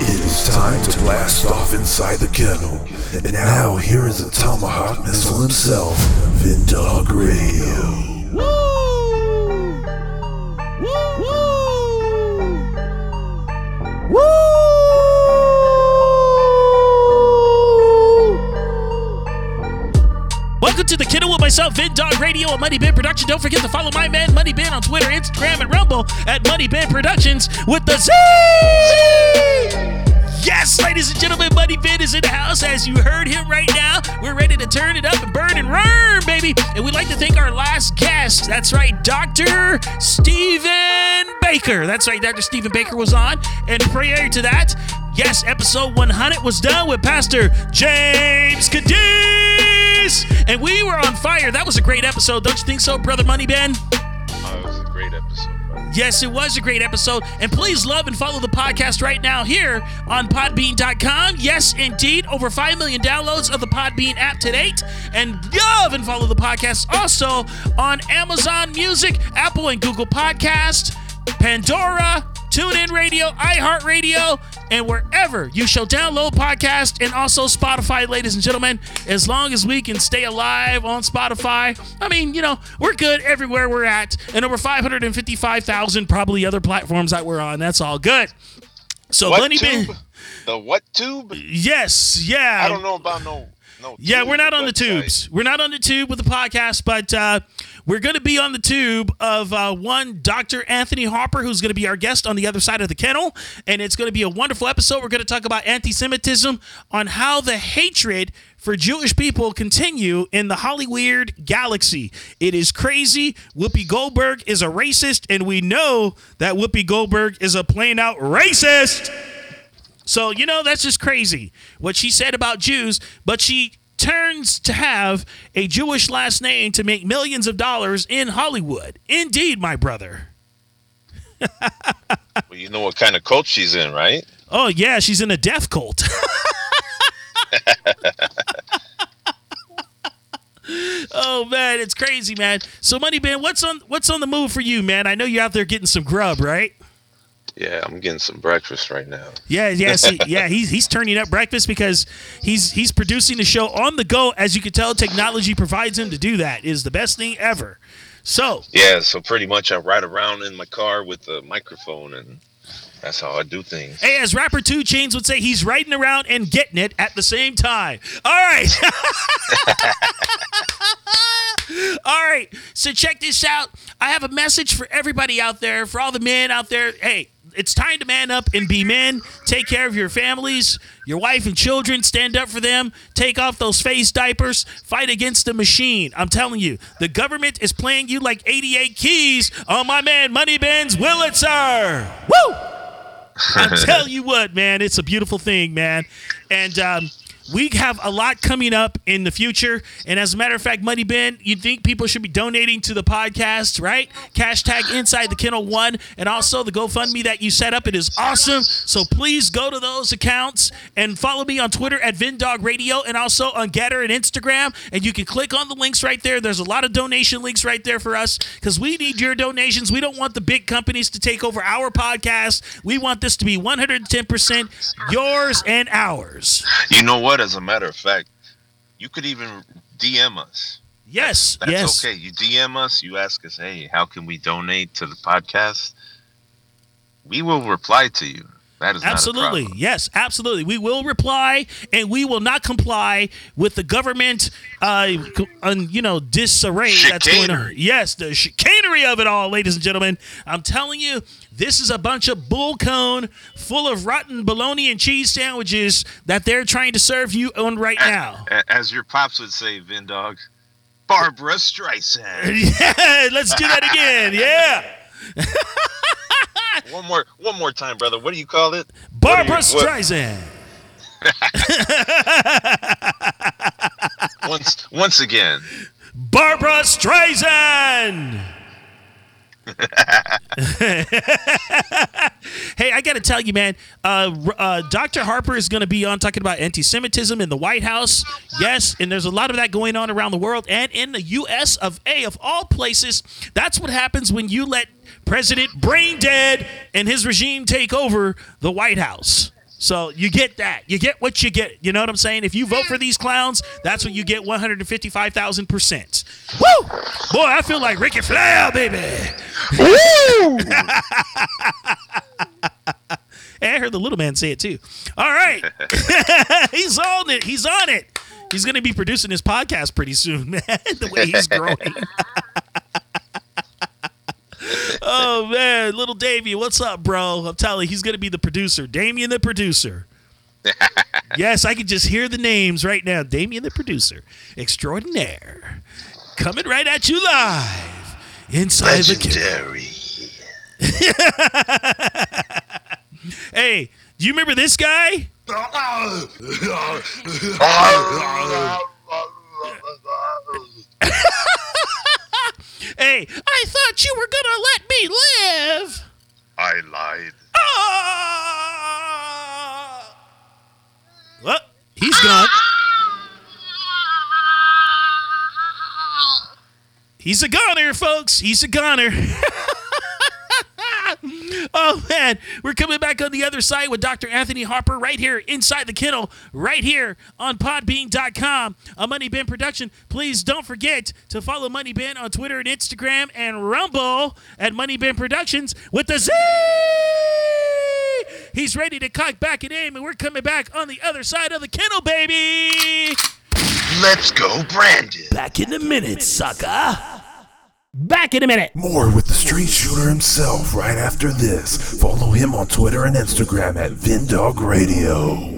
It is time to blast off inside the kennel. And now here is the Tomahawk Missile himself, Vindog Radio. Woo! Woo! Woo! Woo! Welcome to the Kennel with myself, Vindog Radio, a Money Bin production. Don't forget to follow my man Money Bin on Twitter, Instagram, and Rumble at Money Bin Productions with the Z. Yes, ladies and gentlemen, Money Bin is in the house. As you heard him right now, we're ready to turn it up and burn and run, baby. And we'd like to thank our last guest. That's right, Dr. Stephen Baker. That's right, Dr. Stephen Baker was on. And prior to that, yes, episode 100 was done with Pastor James Cadiz. And we were on fire. That was a great episode. Don't you think so, Brother Money Bin? Oh, it was a great episode. Yes, it was a great episode. And please love and follow the podcast right now here on podbean.com. Yes, indeed. Over 5 million downloads of the Podbean app to date. And love and follow the podcast also on Amazon Music, Apple and Google Podcast, Pandora, TuneIn Radio, iHeartRadio, and wherever you shall download podcast and also Spotify, ladies and gentlemen. As long as we can stay alive on Spotify, I mean, you know, we're good everywhere we're at, and over 555,000 probably other platforms that we're on. That's all good. So, What Bunny tube? Ben, The what tube? yes, yeah. I don't know about no no. Yeah, we're not on the tubes. We're not on the tube with the podcast, but uh, we're going to be on the tube of uh, one Dr. Anthony Harper, who's going to be our guest on the other side of the kennel. And it's going to be a wonderful episode. We're going to talk about anti Semitism, on how the hatred for Jewish people continue in the Hollyweird galaxy. It is crazy. Whoopi Goldberg is a racist, and we know that Whoopi Goldberg is a plain out racist. So, you know, that's just crazy what she said about Jews, but she turns to have a Jewish last name to make millions of dollars in Hollywood. Indeed, my brother. Well, you know what kind of cult she's in, right? Oh, yeah, she's in a death cult. oh man, it's crazy, man. So Money Man, what's on what's on the move for you, man? I know you're out there getting some grub, right? Yeah, I'm getting some breakfast right now. Yeah, yeah, see, yeah. He's he's turning up breakfast because he's he's producing the show on the go. As you can tell, technology provides him to do that. It is the best thing ever. So Yeah, so pretty much I ride around in my car with a microphone, and that's how I do things. Hey, as rapper 2 Chainz would say, he's riding around and getting it at the same time. All right. all right. So check this out. I have a message for everybody out there, for all the men out there. Hey, it's time to man up and be men. Take care of your families, your wife and children. Stand up for them. Take off those face diapers. Fight against the machine. I'm telling you, the government is playing you like 88 keys on my man Money Bin's Wurlitzer. Woo! I tell you what, man, it's a beautiful thing, man. And um, we have a lot coming up in the future. And as a matter of fact, Money Bin, you think people should be donating to the podcast, right? Hashtag Inside the Kennel One, and also the GoFundMe that you set up. It is awesome. So please go to those accounts and follow me on Twitter at Vindog Radio and also on Gettr and Instagram. And you can click on the links right there. There's a lot of donation links right there for us because we need your donations. We don't want the big companies to take over our podcast. We want this to be 110% yours and ours. You know what? As a matter of fact, you could even DM us. Yes, That's yes. okay. You DM us. You ask us, hey, how can we donate to the podcast? We will reply to you. That is Absolutely. Yes, absolutely. We will reply and we will not comply with the government, uh, un, you know, disarray that's going on. Yes, the chicanery of it all, ladies and gentlemen. I'm telling you, this is a bunch of bull cone full of rotten bologna and cheese sandwiches that they're trying to serve you on right now. As your pops would say, Vin Dog, Barbra Streisand. yeah, let's do that again. Yeah. one more, one more time, brother. What do you call it? Barbara you- Streisand. Once, once again. Barbra Streisand. hey, I got to tell you, man. Uh, uh, Dr. Harper is going to be on talking about anti-Semitism in the White House. Yes, and there's a lot of that going on around the world and in the U.S. of A. Of all places, that's what happens when you let President Brain Dead and his regime take over the White House. So you get that. You get what you get. You know what I'm saying? If you vote for these clowns, that's what you get 155,000%. Woo! Boy, I feel like Ricky Flair, baby. Woo! Hey, I heard the little man say it too. All right. he's on it. He's on it. He's going to be producing his podcast pretty soon, man. the way he's growing. oh, man. Little Davey, what's up, bro? I'm telling you, he's going to be the producer. Damien, the producer. yes, I can just hear the names right now. Damien, the producer. Extraordinaire. Coming right at you live inside the Legendary. Hey, do you remember this guy? Hey, I thought you were gonna let me live. I lied. Ah! Well, he's gone. He's a goner, folks. He's a goner. oh man, we're coming back on the other side with Dr. Anthony Harper right here inside the kennel, right here on podbean.com, a Money Bin production. Please don't forget to follow Money Bin on Twitter and Instagram and Rumble at Money Bin Productions with the Z. He's ready to cock back and aim, and we're coming back on the other side of the kennel, baby. Let's go, Brandon. Back in a minute, sucker. Back in a minute. More with the street shooter himself right after this. Follow him on Twitter and Instagram at Vindog Radio.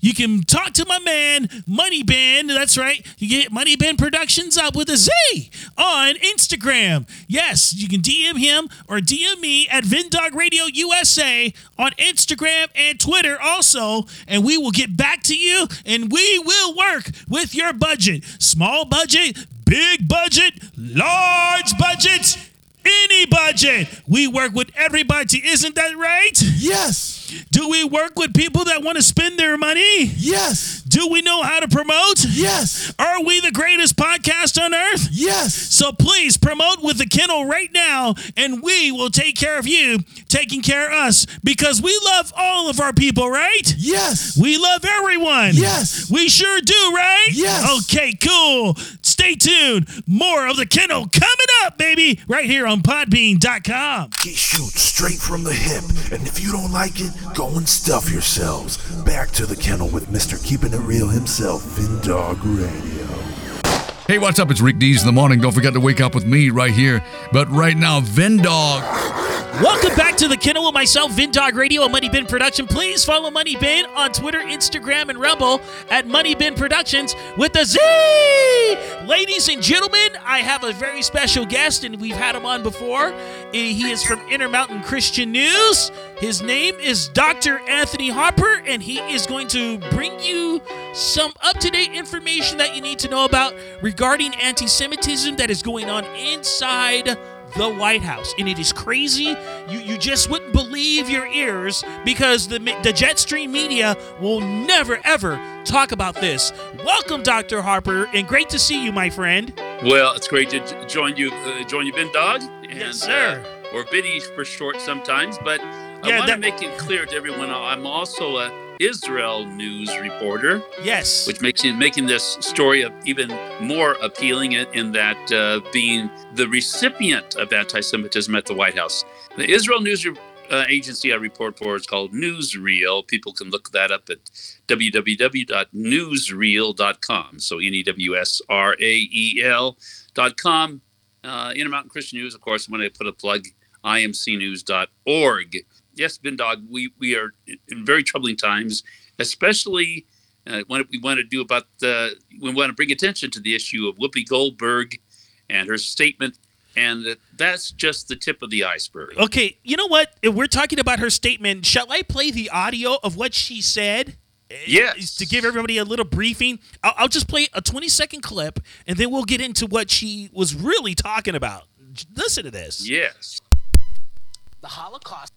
you can talk to my man, Money Bin. That's right. You get Money Bin Productions up with a Z on Instagram. Yes, you can DM him or DM me at Vindog Radio USA on Instagram and Twitter also. And we will get back to you and we will work with your budget. Small budget, big budget, large budgets. Any budget. We work with everybody. Isn't that right? Yes. Do we work with people that want to spend their money? Yes. Do we know how to promote? Yes. Are we the greatest podcast on earth? Yes. So please promote with the kennel right now, and we will take care of you, taking care of us, because we love all of our people, right? Yes. We love everyone. Yes. We sure do, right? Yes. Okay, cool. Stay tuned. More of the kennel coming up, baby, right here on podbean.com. He shoots straight from the hip, and if you don't like it, go and stuff yourselves. Back to the kennel with Mr. Keeping It Real himself, Vindog Radio. Hey, what's up? It's Rick Dees in the morning. Don't forget to wake up with me right here. But right now, Vindog. Welcome back to the kennel with myself, Vindog Radio, a Money Bin production. Please follow Money Bin on Twitter, Instagram, and Rumble at Money Bin Productions with a Z. Ladies and gentlemen, I have a very special guest, and we've had him on before. He is from Intermountain Christian News. His name is Dr. Anthony Harper, and he is going to bring you some up to date information that you need to know about regarding anti Semitism that is going on inside the White House, and it is crazy. You you just wouldn't believe your ears because the the Jetstream media will never ever talk about this. Welcome, Dr. Harper, and great to see you, my friend. Well, it's great to join you, uh, join you, Ben Dog, and, Yes, sir. Uh, or Biddy for short sometimes. But I Yeah, want that- to make it clear to everyone I'm also a Israel news reporter, Yes, which makes making this story of even more appealing in, in that uh, being the recipient of anti-Semitism at the White House. The Israel News Re- uh, Agency I report for is called Newsrael. People can look that up at www.newsrael.com. So N E W S R A E L dot com. Uh, Intermountain Christian News, of course, when I put a plug, imcnews.org. Yes, Vindog, we, we are in very troubling times, especially uh, when we want to do about the, we want to bring attention to the issue of Whoopi Goldberg and her statement and that- that's just the tip of the iceberg. Okay, you know what? If we're talking about her statement, shall I play the audio of what she said? Yes. To give everybody a little briefing, I'll, I'll just play a 20 second clip and then we'll get into what she was really talking about. Listen to this. Yes. the Holocaust.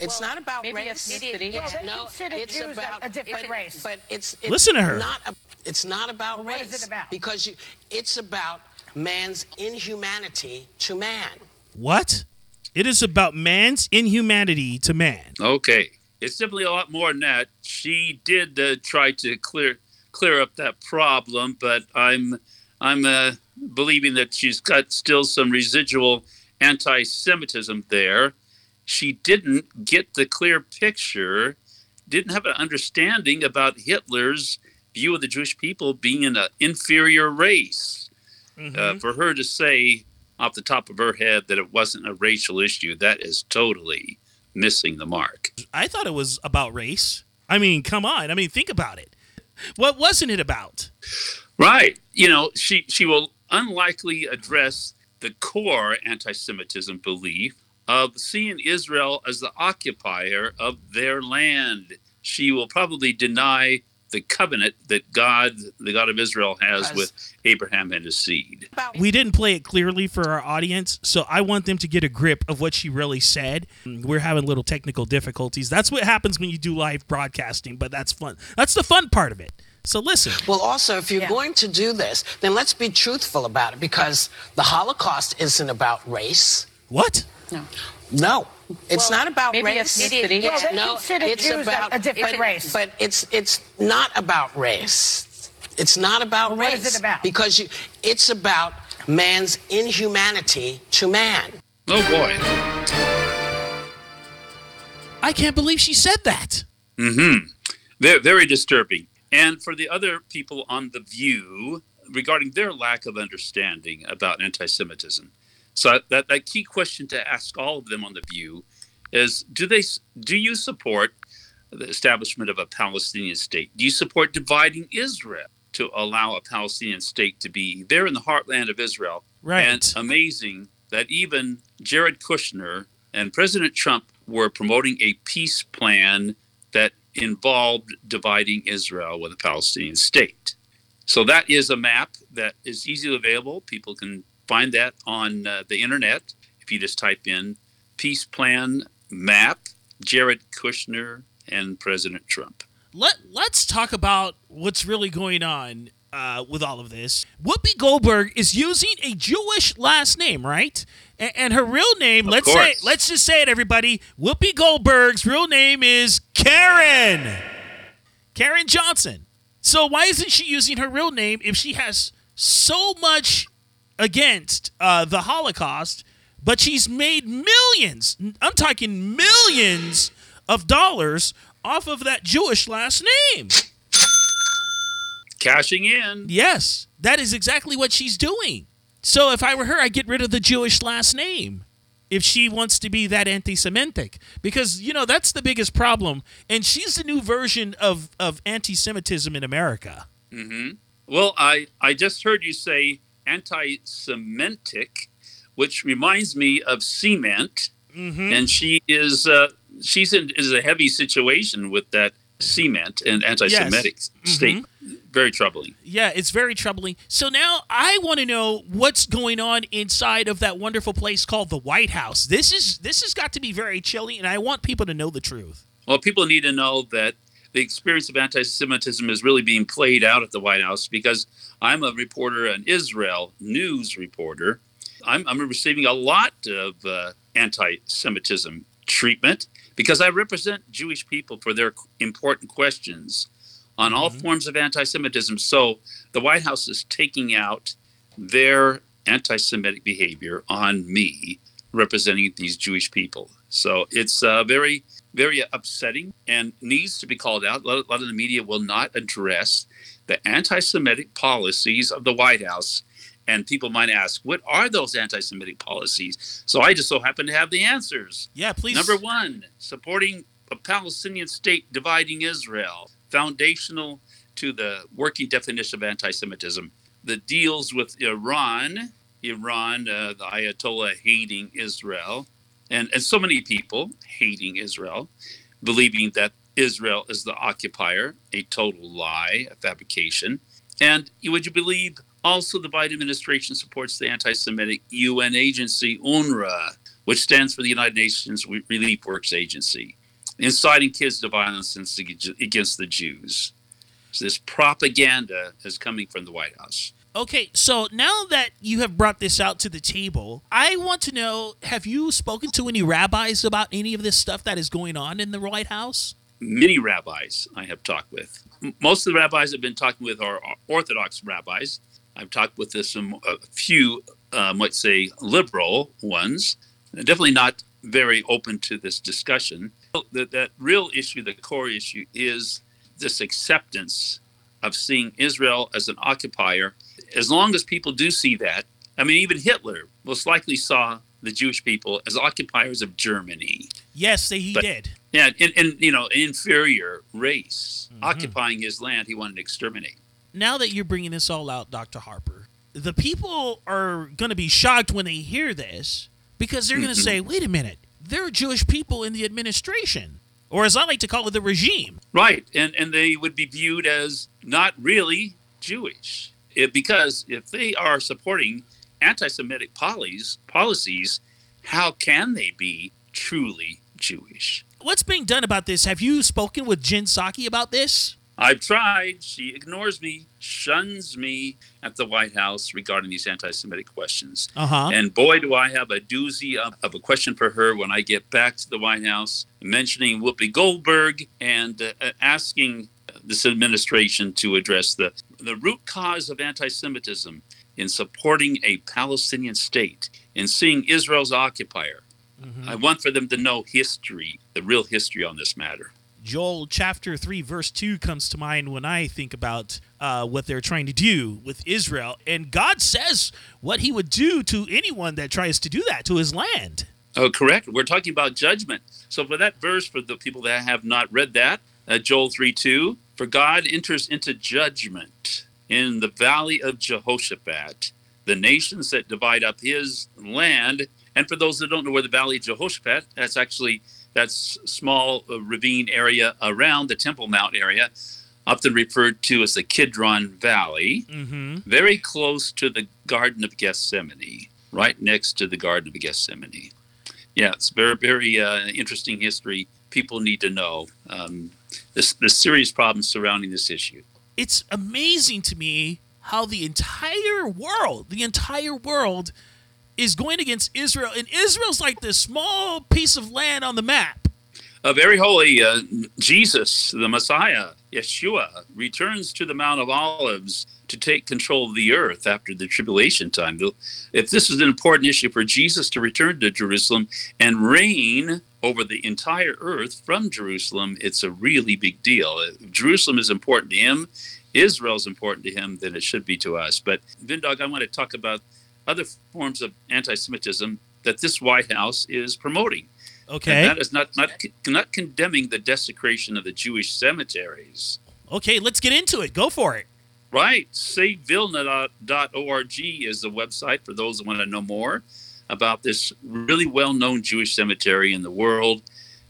It's not about maybe race. ethnicity. It's- Well, they no, consider it's Jews a- about a different but- race. But it's, it's Listen to her. Not a, it's not about What race. is it about? Because you, it's about man's inhumanity to man. What? It is about man's inhumanity to man. Okay. It's simply a lot more than that. She did uh, try to clear clear up that problem, but I'm I'm uh, believing that she's got still some residual anti-Semitism there. She didn't get the clear picture, didn't have an understanding about Hitler's view of the Jewish people being an inferior race. Uh, for her to say off the top of her head that it wasn't a racial issue, that is totally missing the mark. I thought it was about race. I mean, come on. I mean, think about it. What wasn't it about? Right. You know, she she will unlikely address the core anti-Semitism belief of seeing Israel as the occupier of their land. She will probably deny the covenant that God, the God of Israel, has with Abraham and his seed. We didn't play it clearly for our audience, so I want them to get a grip of what she really said. We're having little technical difficulties. That's what happens when you do live broadcasting, but that's fun. That's the fun part of it. So listen. Well, also, if you're Yeah. going to do this, then let's be truthful about it because the Holocaust isn't about race. What? No, No, it's Well, not about maybe race. ethnicity. Well, they no, consider it's Jews a- about a different but- race. But it's it's not about race. It's not about Well, race. is it about? Because you, it's about man's inhumanity to man. Oh boy. I can't believe she said that. Mm-hmm. Very, very disturbing. And for the other people on the View, regarding their lack of understanding about anti-Semitism, so that, that key question to ask all of them on the View is: Do they do you support the establishment of a Palestinian state? Do you support dividing Israel to allow a Palestinian state to be there in the heartland of Israel? Right. And amazing that even Jared Kushner and President Trump were promoting a peace plan that involved dividing Israel with a Palestinian state. So that is a map that is easily available. People can find that on uh, the internet if you just type in peace plan map Jared Kushner and President Trump. Let Let's talk about what's really going on uh, with all of this. Whoopi Goldberg is using a Jewish last name, right? And, and her real name, Of let's say, let's just say it, everybody. Whoopi Goldberg's real name is Karen. Karen Johnson. So why isn't she using her real name if she has so much against uh, the Holocaust, but she's made millions? I'm talking millions of dollars off of that Jewish last name. Cashing in. Yes, that is exactly what she's doing. So if I were her, I'd get rid of the Jewish last name if she wants to be that anti-Semitic, because you know that's the biggest problem, and she's the new version of of anti-Semitism in America. Well, I, I just heard you say anti Semitic, which reminds me of cement. And she is uh, she's in is a heavy situation with that cement and anti Semitic state. Very troubling. Yeah, it's very troubling. So now I want to know what's going on inside of that wonderful place called the White House. This is this has got to be very chilly, and I want people to know the truth. Well, people need to know that the experience of anti Semitism is really being played out at the White House because I'm a reporter, an Israel news reporter. I'm, I'm receiving a lot of uh, anti Semitism treatment because I represent Jewish people for their important questions on all forms of anti Semitism. So the White House is taking out their anti Semitic behavior on me representing these Jewish people. So it's uh, very, very upsetting and needs to be called out. A lot, of the media will not address the anti Semitic policies of the White House. And people might ask, what are those anti Semitic policies? So I just so happen to have the answers. Yeah, please. Number one, supporting a Palestinian state dividing Israel, foundational to the working definition of anti Semitism that deals with Iran Iran, uh, the Ayatollah hating Israel, and, and so many people hating Israel, believing that Israel is the occupier, a total lie, a fabrication. And would you believe also the Biden administration supports the anti Semitic UN agency, UNRWA, which stands for the United Nations Relief Works Agency, inciting kids to violence against the Jews. So this propaganda is coming from the White House. Okay, so now that you have brought this out to the table, I want to know have you spoken to any rabbis about any of this stuff that is going on in the White House? Many rabbis I have talked with. Most of the rabbis I've been talking with are Orthodox rabbis. I've talked with some a few, uh, might say, liberal ones. Definitely not very open to this discussion. That that real issue, the core issue, is this acceptance of seeing Israel as an occupier. As long as people do see that, I mean, even Hitler most likely saw the Jewish people as occupiers of Germany. Yes, he but, did. Yeah, and, and you know, an inferior race mm-hmm. occupying his land, he wanted to exterminate. Now that you're bringing this all out, Dr. Harper, the people are going to be shocked when they hear this because they're going to mm-hmm. say, wait a minute, there are Jewish people in the administration or as I like to call it, the regime. Right, and and they would be viewed as not really Jewish, it, because if they are supporting anti-Semitic policies, policies, how can they be truly Jewish? What's being done about this? Have you spoken with Jen Psaki about this? I've tried. She ignores me, shuns me at the White House regarding these anti Semitic questions. Uh-huh. And boy, do I have a doozy of, of, a question for her when I get back to the White House, mentioning Whoopi Goldberg and uh, asking this administration to address the, the root cause of anti Semitism in supporting a Palestinian state, in seeing Israel's occupier. Mm-hmm. I want for them to know history, the real history on this matter. Joel chapter 3, verse 2 comes to mind when I think about uh, what they're trying to do with Israel. And God says what he would do to anyone that tries to do that to his land. Oh, correct. We're talking about judgment. So, for that verse, for the people that have not read that, uh, Joel 3 2, for God enters into judgment in the valley of Jehoshaphat, the nations that divide up his land. And for those that don't know where the valley of Jehoshaphat, that's actually that's small uh, ravine area around the Temple Mount area, often referred to as the Kidron Valley, mm-hmm. very close to the Garden of Gethsemane, right next to the Garden of Gethsemane. Yeah, it's very, very uh, interesting history. People need to know um, the, the serious problems surrounding this issue. It's amazing to me how the entire world, the entire world, is going against Israel, and Israel's like this small piece of land on the map. A very holy uh, Jesus, the Messiah, Yeshua, returns to the Mount of Olives to take control of the earth after the tribulation time. If this is an important issue for Jesus to return to Jerusalem and reign over the entire earth from Jerusalem, it's a really big deal. Uh, Jerusalem is important to him, Israel is important to him, then it should be to us. But Vindog, I want to talk about other forms of anti-Semitism that this White House is promoting. Okay, and that is not not not condemning the desecration of the Jewish cemeteries. Okay, let's get into it. Go for it. Right, savevilna.org is the website for those who want to know more about this really well-known Jewish cemetery in the world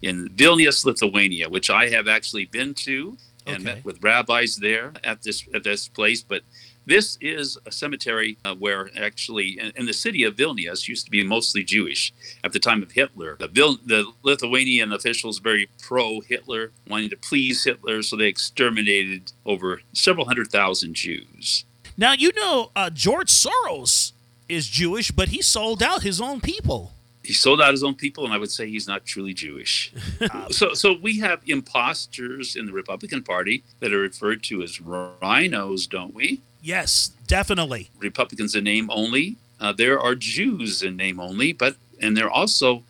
in Vilnius, Lithuania, which I have actually been to and okay. met with rabbis there at this at this place. But this is a cemetery uh, where actually, in, in, the city of Vilnius, used to be mostly Jewish at the time of Hitler. The, Vil- the Lithuanian officials very pro-Hitler, wanting to please Hitler, so they exterminated over several hundred thousand Jews. Now you know uh, George Soros is Jewish, but he sold out his own people he sold out his own people, and I would say he's not truly Jewish. uh, so, so we have imposters in the Republican Party that are referred to as RINOs, don't we? Yes, definitely. Republicans in name only. Uh, there are Jews in name only, but and there are also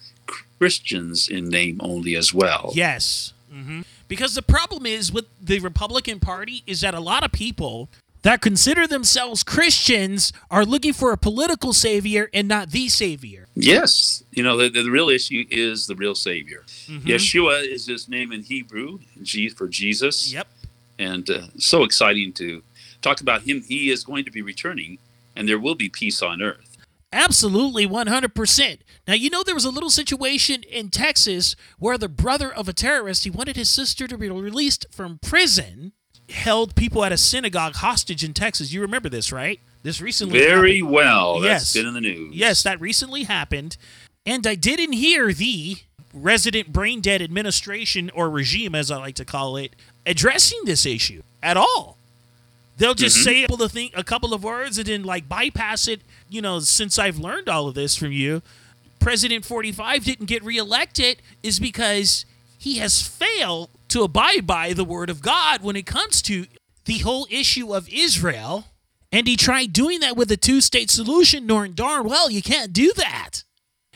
Christians in name only as well. Yes. Mm-hmm. Because the problem is with the Republican Party is that a lot of people that consider themselves Christians are looking for a political savior and not the savior. Yes. You know, the, the real issue is the real savior. Mm-hmm. Yeshua is his name in Hebrew, for Jesus. Yep. And uh, so exciting to talk about him. He is going to be returning, and there will be peace on earth. Absolutely, 100%. Now, you know, there was a little situation in Texas where the brother of a terrorist, he wanted his sister to be released from prison, held people at a synagogue hostage in Texas. You remember this, right? This recently Very happened. well. Yes. That's been in the news. Yes, that recently happened. And I didn't hear the resident brain dead administration or regime, as I like to call it, addressing this issue at all. They'll just mm-hmm. say a couple of thing, a couple of words, and then like bypass it. You know, since I've learned all of this from you, President 45 didn't get reelected is because he has failed to abide by the word of God when it comes to the whole issue of Israel. And he tried doing that with a two state solution, knowing darn well you can't do that.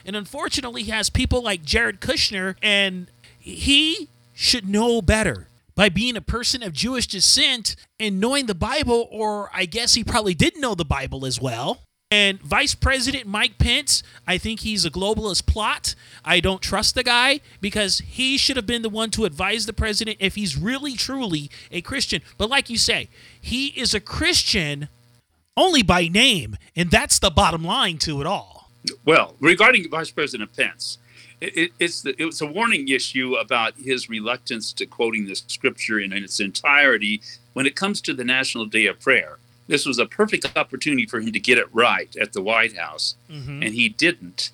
And unfortunately, he has people like Jared Kushner, and he should know better by being a person of Jewish descent and knowing the Bible, or I guess he probably didn't know the Bible as well. And Vice President Mike Pence, I think he's a globalist plot. I don't trust the guy because he should have been the one to advise the president if he's really, truly a Christian. But like you say, he is a Christian only by name, and that's the bottom line to it all. Well, regarding Vice President Pence, it, it, it's the, it was a warning issue about his reluctance to quoting the scripture in its entirety when it comes to the National Day of Prayer. This was a perfect opportunity for him to get it right at the White House, and he didn't.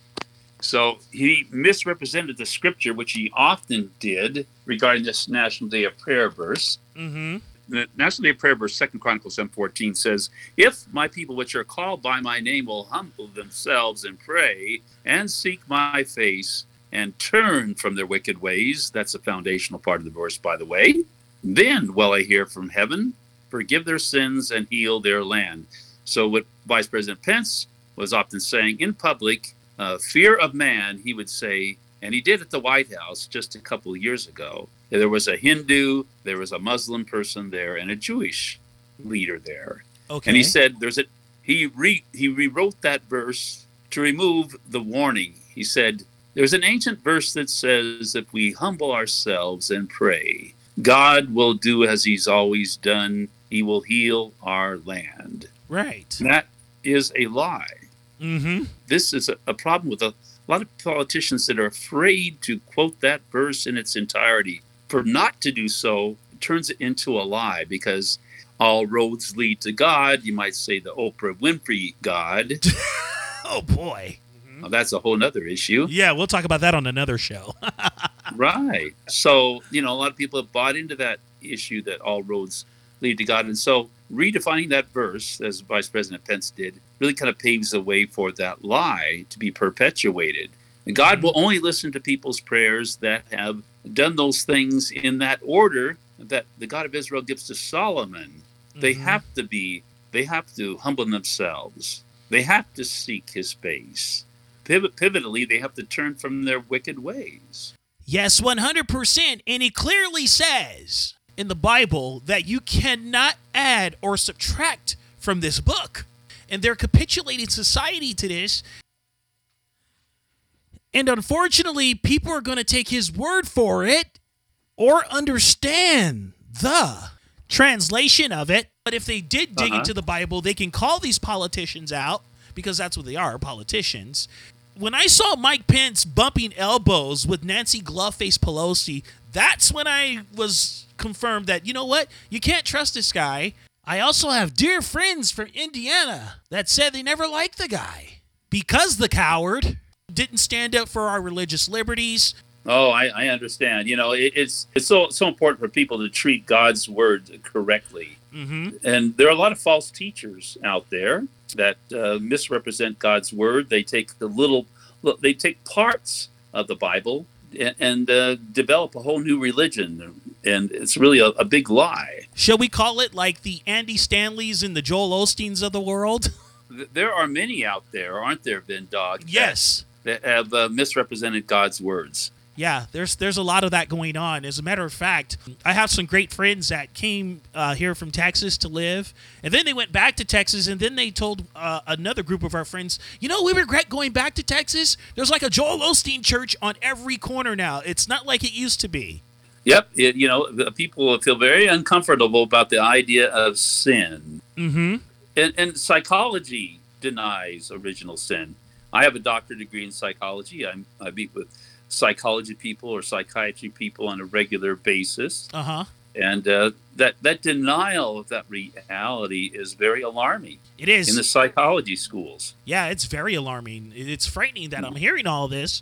So he misrepresented the scripture, which he often did regarding this National Day of Prayer verse. Mm-hmm. the National Day of Prayer verse, Second Chronicles 7.14 says, If my people which are called by my name will humble themselves and pray and seek my face and turn from their wicked ways, that's a foundational part of the verse, by the way, then will I hear from heaven, forgive their sins and heal their land. So what Vice President Pence was often saying in public, uh, fear of man, he would say, and he did at the White House just a couple of years ago. There was a Hindu, there was a Muslim person there, and a Jewish leader there. Okay. And he said, "There's a." He re he rewrote that verse to remove the warning. He said, "There's an ancient verse that says, if we humble ourselves and pray, God will do as He's always done. He will heal our land." right. That is a lie Mm-hmm. this is a, a problem with a lot of politicians that are afraid to quote that verse in its entirety. For not to do so turns it into a lie because all roads lead to God. You might say the Oprah Winfrey God. Oh boy. Now, that's a whole nother issue. Yeah, we'll talk about that on another show. Right. So, you know, a lot of people have bought into that issue that all roads lead to God. And so redefining that verse, as Vice President Pence did, really kind of paves the way for that lie to be perpetuated. And God will only listen to people's prayers that have done those things in that order that the God of Israel gives to Solomon. They Mhm. have to be, they have to humble themselves. They have to seek his face. Pivot, pivotally, they have to turn from their wicked ways. Yes, 100%. And he clearly says in the Bible that you cannot add or subtract from this book. And they're capitulating society to this. And unfortunately, people are going to take his word for it or understand the translation of it. But if they did dig Uh-huh. into the Bible, they can call these politicians out because that's what they are politicians. When I saw Mike Pence bumping elbows with Nancy Glovface Pelosi, that's when I was confirmed that, you know what? You can't trust this guy. I also have dear friends from Indiana that said they never liked the guy because the coward didn't stand up for our religious liberties. Oh, I, I understand. You know, it, it's it's so so important for people to treat God's word correctly. Mm-hmm. And there are a lot of false teachers out there that uh, misrepresent God's word. They take the little, look, they take parts of the Bible and, and uh, develop a whole new religion, and it's really a, a big lie. Shall we call it like the Andy Stanleys and the Joel Osteens of the world? There are many out there, aren't there, Ben Dog? that- yes. that have uh, misrepresented God's words. Yeah, there's there's a lot of that going on. As a matter of fact, I have some great friends that came uh, here from Texas to live, and then they went back to Texas, and then they told uh, another group of our friends, you know, we regret going back to Texas. There's like a Joel Osteen church on every corner now. It's not like it used to be. Yep, it, you know, the people feel very uncomfortable about the idea of sin. Mm-hmm. And, and psychology denies original sin. I have a doctorate degree in psychology. I'm, I meet with psychology people or psychiatry people on a regular basis, Uh huh. and uh, that that denial of that reality is very alarming It is. in the psychology schools. Yeah, it's very alarming. It's frightening that I'm hearing all this.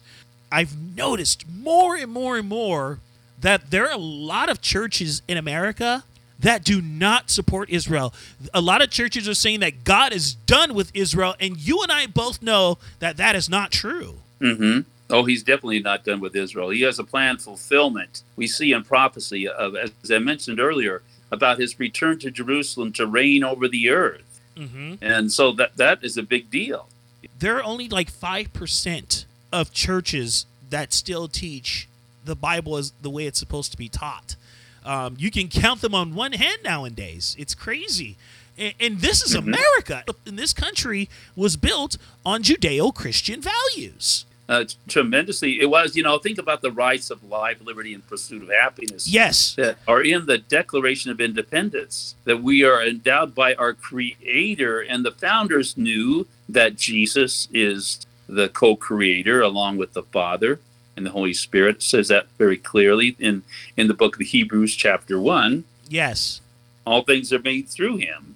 I've noticed more and more and more that there are a lot of churches in America that do not support Israel. A lot of churches are saying that God is done with Israel, and you and I both know that that is not true. Mm-hmm. Oh, he's definitely not done with Israel. He has a planned fulfillment. We see in prophecy of, as I mentioned earlier, about his return to Jerusalem to reign over the earth. Mm-hmm. And so that that is a big deal. There are only like 5% of churches that still teach the Bible is the way it's supposed to be taught. Um, you can count them on one hand nowadays. It's crazy. And, and this is America. And this country was built on Judeo Christian values. Uh, tremendously, it was. You know, think about the rights of life, liberty, and pursuit of happiness. Yes. that are in the Declaration of Independence, that we are endowed by our Creator, and the founders knew that Jesus is the co creator along with the Father and the Holy Spirit. It says that very clearly in, in the book of Hebrews, chapter 1. Yes. All things are made through him.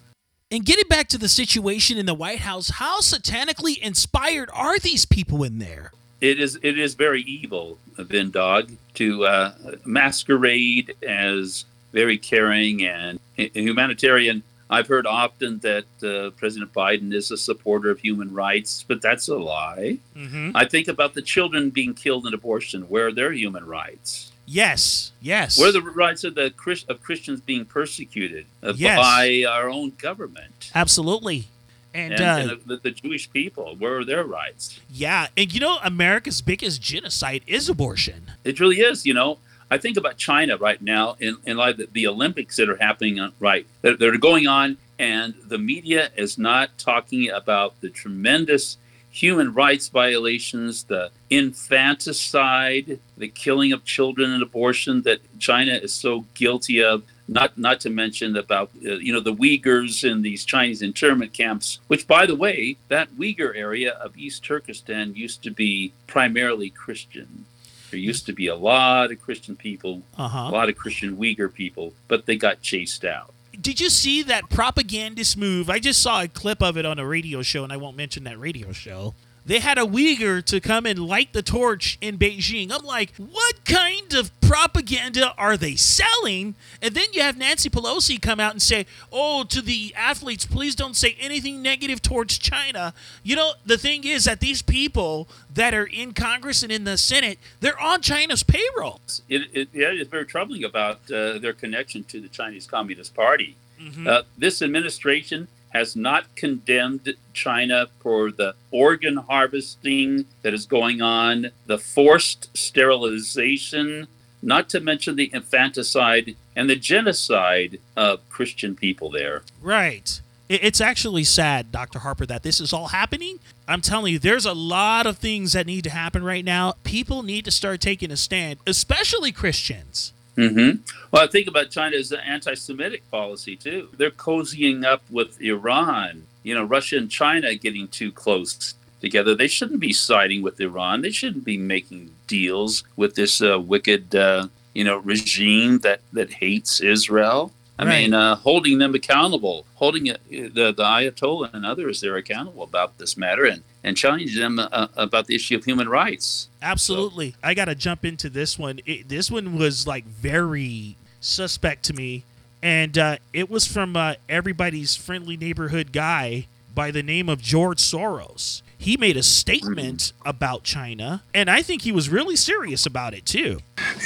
And getting back to the situation in the White House, how satanically inspired are these people in there? It is it is very evil, Vin Dog, to uh, masquerade as very caring and humanitarian. I've heard often that uh, President Biden is a supporter of human rights, but that's a lie. Mm-hmm. I think about the children being killed in abortion. Where are their human rights? Yes. Yes. Where are the rights of the of Christians being persecuted uh, Yes. by our own government Absolutely. And, and, uh, and the, the Jewish people? Where are their rights? yeah, and you know, America's biggest genocide is abortion. It really is. You know, I think about China right now in, in light of the, Olympics that are happening uh, right that, that are going on, and the media is not talking about the tremendous human rights violations, the infanticide, the killing of children and abortion that China is so guilty of. Not not to mention about uh, you know the Uyghurs in these Chinese internment camps, which by the way, that Uyghur area of East Turkestan used to be primarily Christian. There used to be a lot of Christian people, Uh a lot of Christian Uyghur people, but they got chased out. Did you see that propagandist move? I just saw a clip of it on a radio show, and I won't mention that radio show. They had a Uyghur to come and light the torch in Beijing. I'm like, what kind of propaganda are they selling? And then you have Nancy Pelosi come out and say, oh, to the athletes, please don't say anything negative towards China. You know, the thing is that these people that are in Congress and in the Senate, they're on China's payroll. It, it, yeah, it's very troubling about uh, their connection to the Chinese Communist Party. Mhm. Uh, this administration has not condemned China for the organ harvesting that is going on, the forced sterilization, not to mention the infanticide and the genocide of Christian people there. Right. It's actually sad, Dr. Harper, that this is all happening. I'm telling you, there's a lot of things that need to happen right now. People need to start taking a stand, especially Christians. Hmm Well, I think about China's anti-Semitic policy too. They're cozying up with Iran. You know, Russia and China getting too close together. They shouldn't be siding with Iran. They shouldn't be making deals with this uh, wicked, uh, you know, regime that that hates Israel. I Right. mean, uh, holding them accountable, holding uh, the the Ayatollah and others they're accountable about this matter, and and challenging them uh, about the issue of human rights. Absolutely. I got to jump into this one. It, this one was like very suspect to me. And uh, it was from uh, everybody's friendly neighborhood guy by the name of George Soros. He made a statement about China, and I think he was really serious about it too.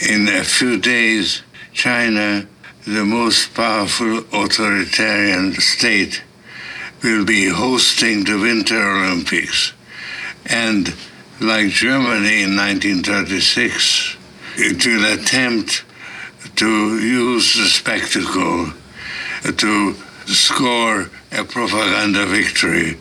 In a few days, China, the most powerful authoritarian state, will be hosting the Winter Olympics. And like Germany in 1936, it will attempt to use the spectacle to score a propaganda victory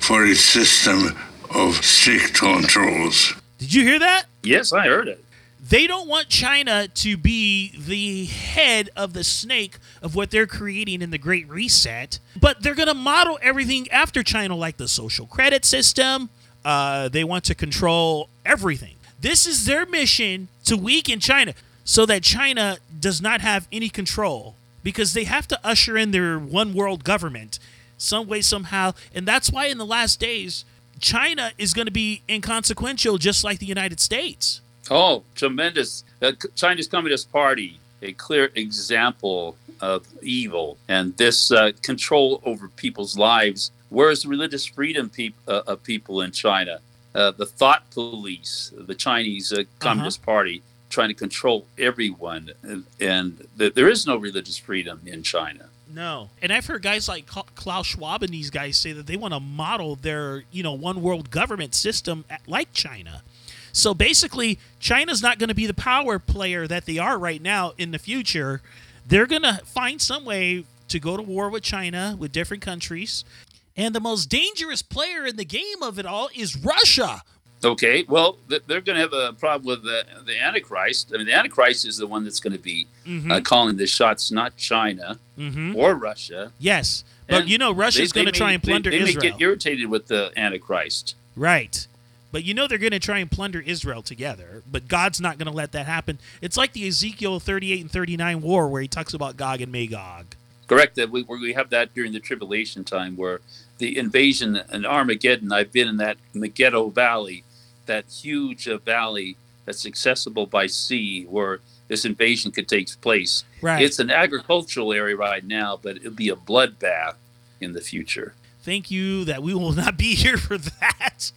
for its system of strict controls. Did you hear that? Yes, I heard it. They don't want China to be the head of the snake of what they're creating in the Great Reset, but they're going to model everything after China, like the social credit system. Uh, they want to control everything. This is their mission to weaken China so that China does not have any control because they have to usher in their one world government some way, somehow. And that's why in the last days, China is going to be inconsequential just like the United States. Oh, tremendous. Uh, China's Communist Party, a clear example of evil and this uh, control over people's lives. Where's the religious freedom peop- uh, of people in China? Uh, the thought police, the Chinese uh, Communist Party, trying to control everyone. And, and th- there is no religious freedom in China. No. And I've heard guys like Klaus Schwab and these guys say that they want to model their, you know, one world government system at, like China. So basically, China's not going to be the power player that they are right now in the future. They're going to find some way to go to war with China, with different countries. And the most dangerous player in the game of it all is Russia. Okay, well, they're going to have a problem with the, the Antichrist. I mean, the Antichrist is the one that's going to be uh, calling the shots, not China or Russia. Yes. But And you know, Russia's they- going to try and plunder they, they Israel. may get irritated with the Antichrist. Right. But you know they're going to try and plunder Israel together. But God's not going to let that happen. It's like the Ezekiel 38 and 39 war where he talks about Gog and Magog. Correct. That we, we have that during the tribulation time where the invasion and Armageddon. I've been in that Megiddo Valley, that huge uh, valley that's accessible by sea, where this invasion could take place. Right. It's an agricultural area right now, but it'll be a bloodbath in the future. Thank you that we will not be here for that.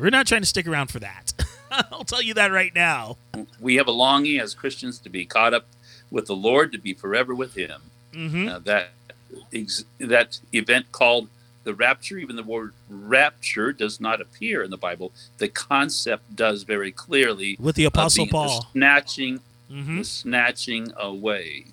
Uh, we're not trying to stick around for that. I'll tell you that right now. We have a longing as Christians to be caught up with the Lord, to be forever with Him. hmm Uh, that ex- that event called the rapture, even the word rapture does not appear in the Bible. The concept does very clearly. With the of Apostle the- the Paul. snatching, hmm the snatching away.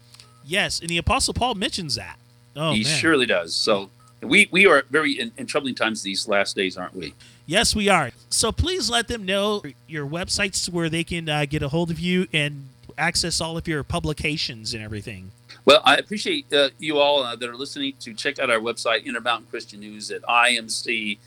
Yes, and the Apostle Paul mentions that. Oh, he man. surely does. So we we are very in, in troubling times these last days, aren't we? Yes, we are. So please let them know your websites where they can uh, get a hold of you and access all of your publications and everything. Well, I appreciate uh, you all uh, that are listening to check out our website, Intermountain Christian News, at imcnews.org.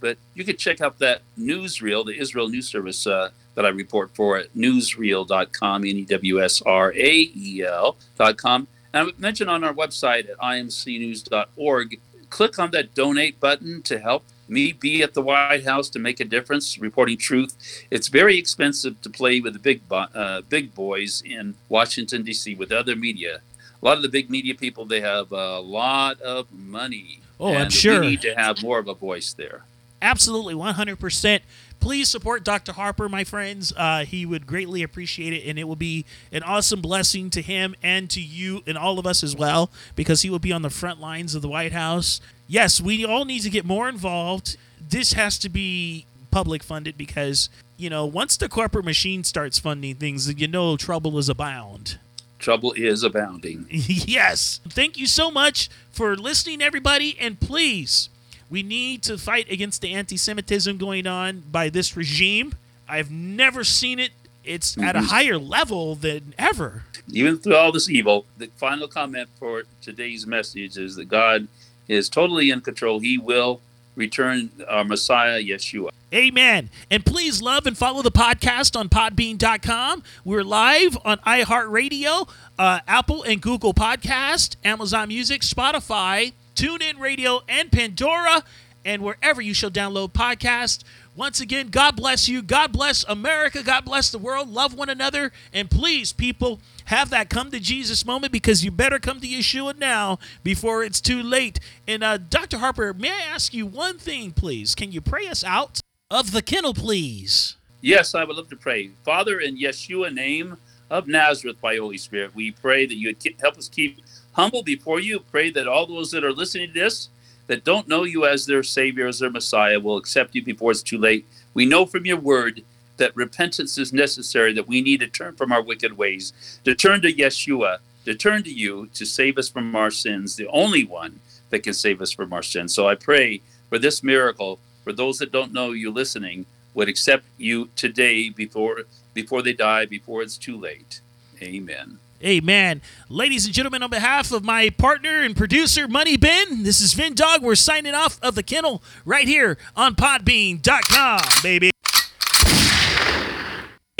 But you can check out that Newsrael, the Israel News Service uh, that I report for at newsrael.com, N E W S R A E L.com. And I mentioned on our website at imcnews.org, click on that donate button to help me be at the White House to make a difference, reporting truth. It's very expensive to play with the big bo- uh, big boys in Washington D.C. with other media. A lot of the big media people they have a lot of money. Oh, I'm sure. we need to have more of a voice there. Absolutely, 100%. Please support Dr. Harper, my friends. Uh, he would greatly appreciate it, and it will be an awesome blessing to him and to you and all of us as well, because he will be on the front lines of the White House. Yes, we all need to get more involved. This has to be public funded because, you know, once the corporate machine starts funding things, you know trouble is abound. Trouble is abounding. yes. Thank you so much for listening, everybody. And please, we need to fight against the anti Semitism going on by this regime. I've never seen it. It's at a Mhm. higher level than ever. Even through all this evil, the final comment for today's message is that God is totally in control. He will return our Messiah, Yeshua. Amen. And please love and follow the podcast on podbean.com. We're live on iHeartRadio, uh, Apple and Google Podcast, Amazon Music, Spotify, TuneIn Radio, and Pandora, and wherever you shall download podcasts. Once again, God bless you. God bless America. God bless the world. Love one another. And please, people, have that come to Jesus moment because you better come to Yeshua now before it's too late. And uh, Dr. Harper, may I ask you one thing, please? Can you pray us out of the kennel, please? Yes, I would love to pray. Father, in Yeshua name of Nazareth by Holy Spirit, we pray that you would help us keep humble before you. Pray that all those that are listening to this that don't know you as their Savior, as their Messiah, will accept you before it's too late. We know from your word that repentance is necessary, that we need to turn from our wicked ways, to turn to Yeshua, to turn to you to save us from our sins, the only one that can save us from our sins. So I pray for this miracle, for those that don't know you listening, would accept you today before before they die, before it's too late. Amen. Amen. Ladies and gentlemen, on behalf of my partner and producer, Money Bin, this is Vindog. We're signing off of the kennel right here on podbean.com, baby.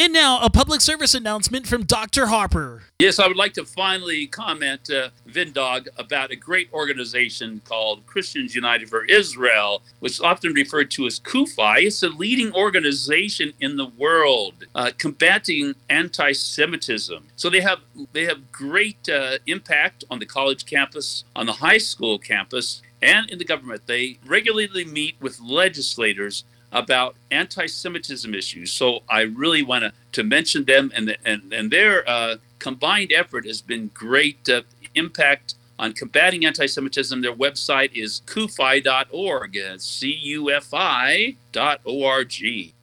And now, a public service announcement from Dr. Harper. Yes, I would like to finally comment, uh, Vindog, about a great organization called Christians United for Israel, which is often referred to as CUFI. It's a leading organization in the world uh, combating anti-Semitism. So they have they have great uh, impact on the college campus, on the high school campus, and in the government. They regularly meet with legislators about anti-Semitism issues. So I really want to, to mention them, and and and their uh, combined effort has been great uh, impact on combating anti-Semitism. Their website is cufi.org. It's C-U-F-I dot O-R-G.